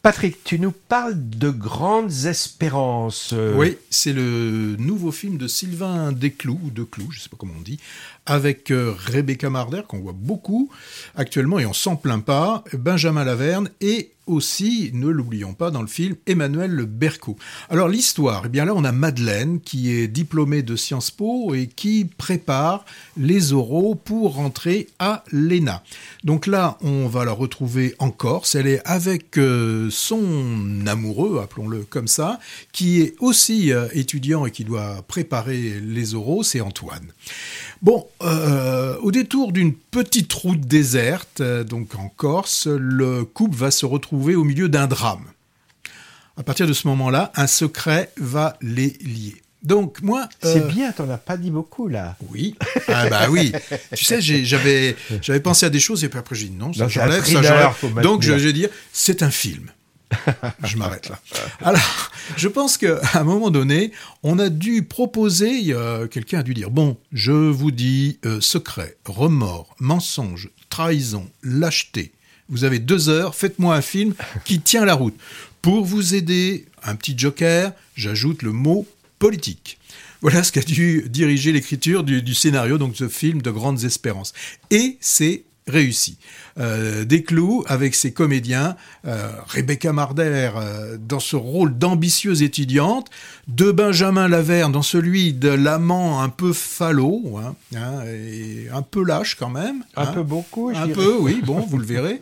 Patrick, tu nous parles de grandes espérances. Oui, c'est le nouveau film de Sylvain Desclous, ou Declous, je ne sais pas comment on dit, avec euh, Rebecca Marder, qu'on voit beaucoup actuellement, et on s'en plaint pas, Benjamin Laverne, et aussi, ne l'oublions pas, dans le film, Emmanuel Berco. Alors l'histoire, eh bien là on a Madeleine qui est diplômée de Sciences Po et qui prépare les oraux pour rentrer à l'ENA. Donc là on va la retrouver en Corse, elle est avec euh, son amoureux, appelons-le comme ça, qui est aussi euh, étudiant et qui doit préparer les oraux, c'est Antoine. Bon, euh, au détour d'une petite route déserte, donc en Corse, le couple va se retrouver au milieu d'un drame. À partir de ce moment-là, un secret va les lier. Donc moi, c'est euh, bien, t'en as pas dit beaucoup là. Oui, ah bah oui. tu sais, j'avais j'avais pensé à des choses et puis après j'ai dit non, ça j'enlève, ça j'enlève. Donc je vais dire, c'est un film je m'arrête là. Alors, je pense qu'à un moment donné, on a dû proposer, quelqu'un a dû dire, bon, je vous dis euh, secret, remords, mensonge, trahison, lâcheté. Vous avez deux heures, faites-moi un film qui tient la route. Pour vous aider, un petit joker, j'ajoute le mot politique. Voilà ce qu'a dû diriger l'écriture du, du, scénario, donc ce film de grandes espérances. Et c'est réussi. Euh, des clous avec ses comédiens, euh, Rebecca Marder euh, dans ce rôle d'ambitieuse étudiante, de Benjamin Laverne dans celui de l'amant un peu falot, hein, hein, et un peu lâche quand même. Un hein. peu beaucoup, Un peu, oui, bon, vous le verrez.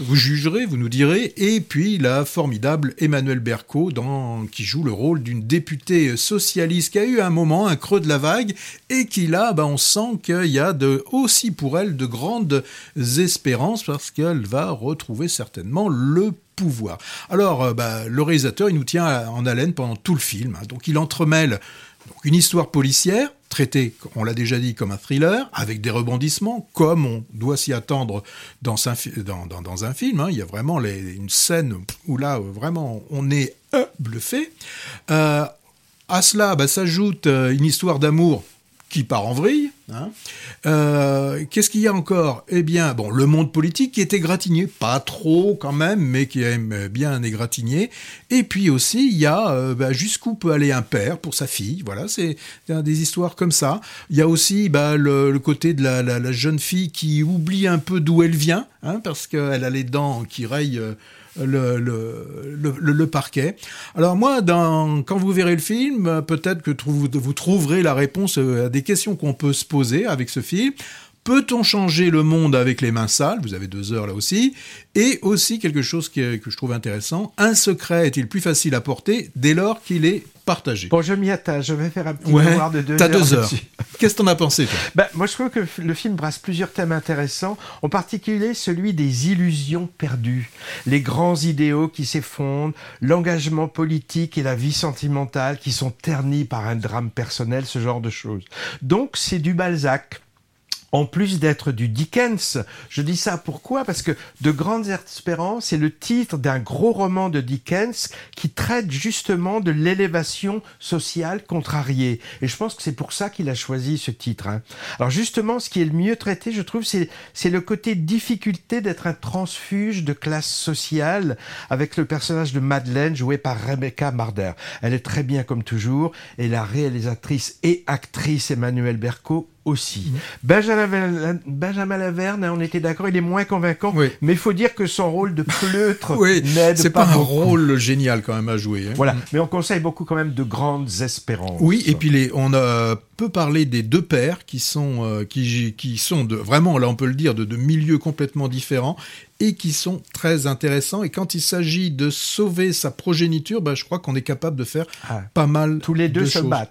Vous jugerez, vous nous direz. Et puis la formidable Emmanuel Berco dans, qui joue le rôle d'une députée socialiste qui a eu un moment un creux de la vague et qui là, ben, on sent qu'il y a de, aussi pour elle de grandes espérances parce qu'elle va retrouver certainement le pouvoir. Alors, euh, bah, le réalisateur, il nous tient en haleine pendant tout le film. Hein. donc, il entremêle une histoire policière, traitée, on l'a déjà dit, comme un thriller, avec des rebondissements, comme on doit s'y attendre dans un, dans, un film. Hein. Il y a vraiment une scène où là, vraiment, on est bluffé. Euh, à cela bah, s'ajoute euh, une histoire d'amour qui part en vrille. Hein. Euh, qu'est-ce qu'il y a encore? Eh bien, bon, le monde politique qui était gratigné, pas trop quand même, mais qui aime bien égratigner. Et puis aussi, il y a euh, bah, jusqu'où peut aller un père pour sa fille. Voilà, c'est des histoires comme ça. Il y a aussi bah, le, côté de la, jeune fille qui oublie un peu d'où elle vient, hein, parce qu'elle a les dents qui rayent. Euh, le, parquet. Alors moi, quand vous verrez le film, peut-être que vous trouverez la réponse à des questions qu'on peut se poser avec ce film. Peut-on changer le monde avec les mains sales? Vous avez deux heures là aussi. Et aussi quelque chose que je trouve intéressant, un secret est-il plus facile à porter dès lors qu'il est partagé Bon, je m'y attache, je vais faire un petit ouais, de deux heures. deux heures. Qu'est-ce que t'en as pensé toi? Ben, Moi je trouve que le film brasse plusieurs thèmes intéressants, en particulier celui des illusions perdues, les grands idéaux qui s'effondrent, l'engagement politique et la vie sentimentale qui sont ternis par un drame personnel, ce genre de choses. Donc c'est du Balzac en plus d'être du Dickens. Je dis ça pourquoi? Parce que De Grandes Espérances est le titre d'un gros roman de Dickens qui traite justement de l'élévation sociale contrariée. Et je pense que c'est pour ça qu'il a choisi ce titre. Hein. Alors justement, ce qui est le mieux traité, je trouve, c'est, le côté difficulté d'être un transfuge de classe sociale avec le personnage de Madeleine joué par Rebecca Marder. Elle est très bien comme toujours et la réalisatrice et actrice Emmanuelle Berco aussi. Mhm. Benjamin, Benjamin Laverne, hein, on était d'accord, il est moins convaincant, mais il faut dire que son rôle de pleutre oui, n'aide C'est pas, un rôle génial quand même à jouer. Hein. Voilà, mhm. mais on conseille beaucoup quand même de grandes espérances. Oui, et puis les, on a peut parler des deux pères qui sont, euh, qui, qui sont de, vraiment, là on peut le dire, de, de milieux complètement différents et qui sont très intéressants. Et quand il s'agit de sauver sa progéniture, bah, je crois qu'on est capable de faire ah. pas mal Tous les deux se battent.